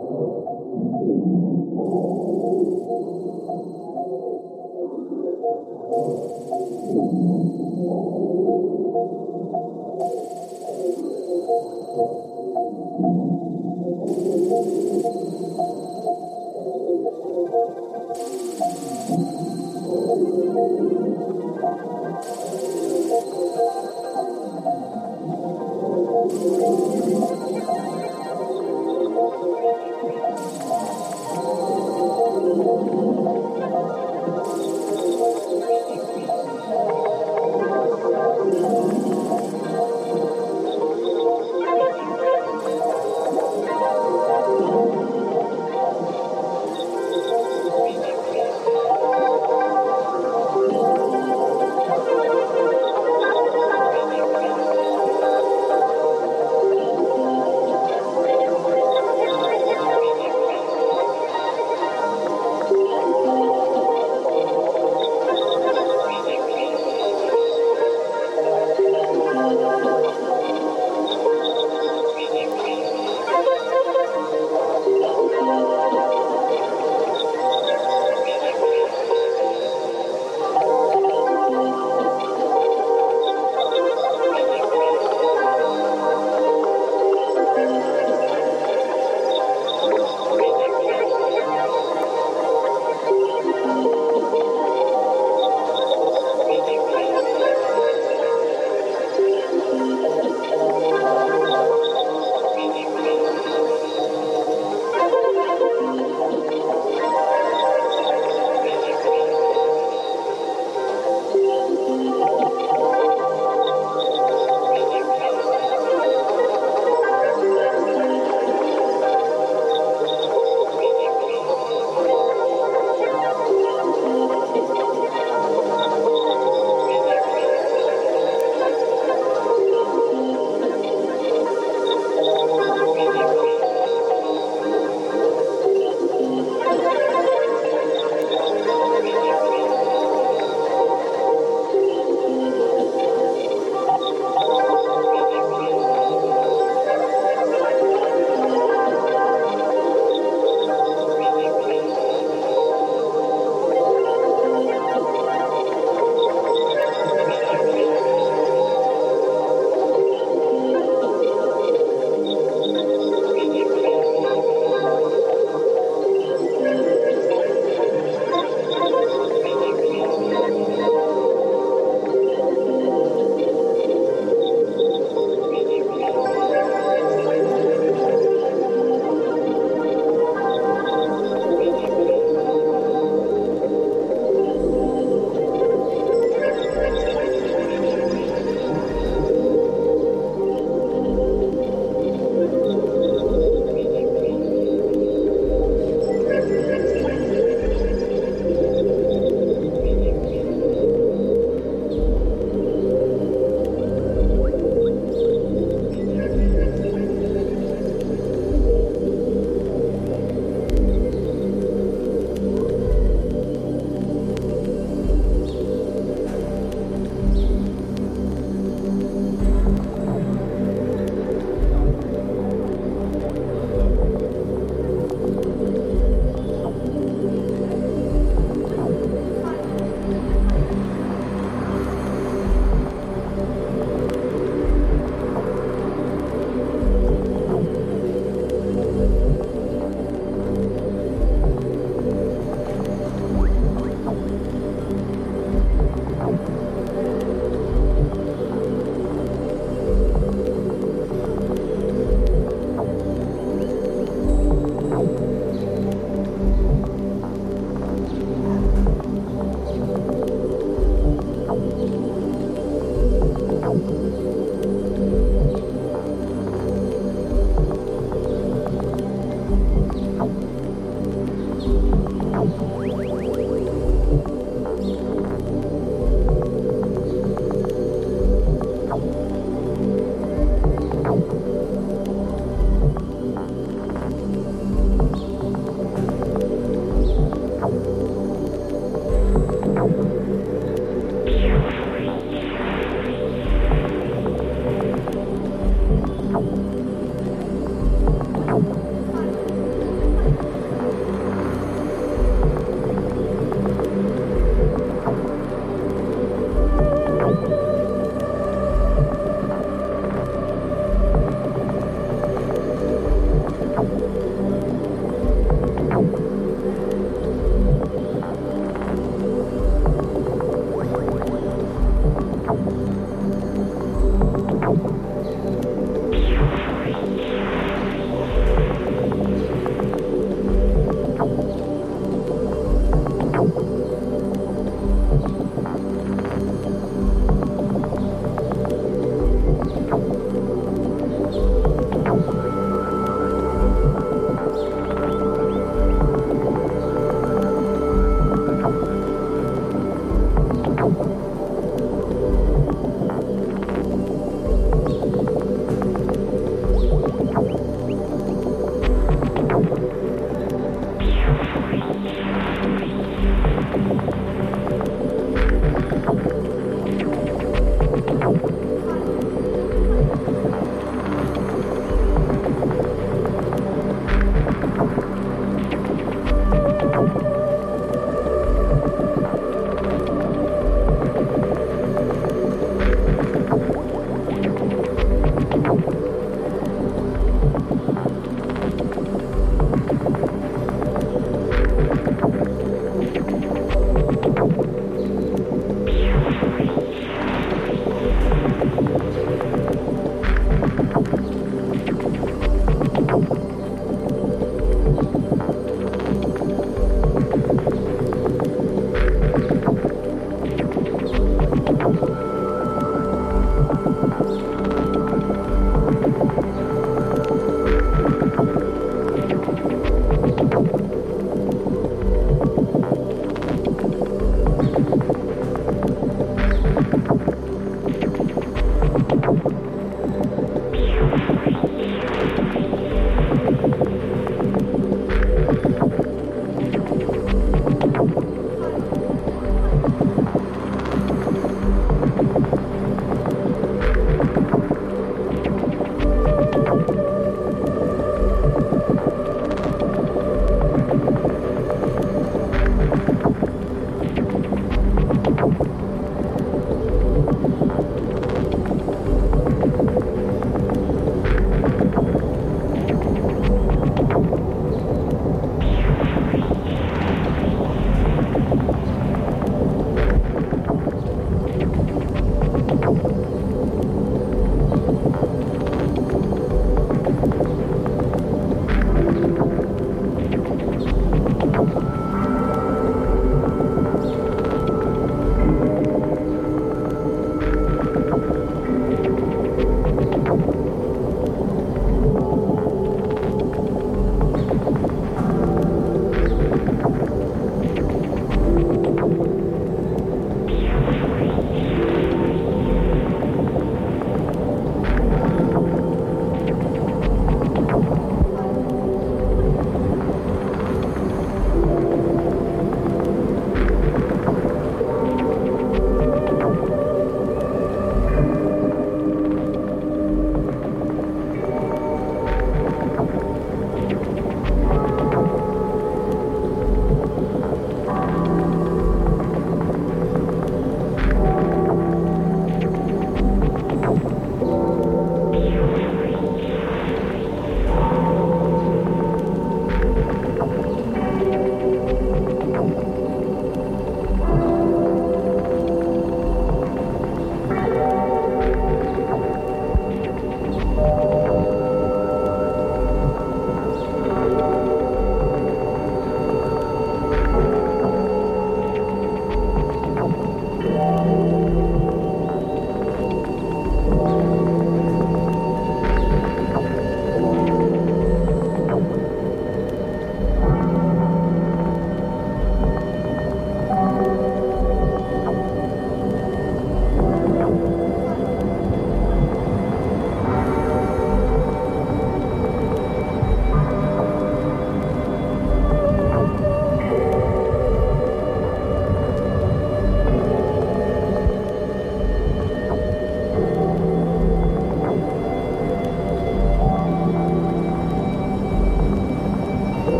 Thank you.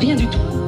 Rien du tout.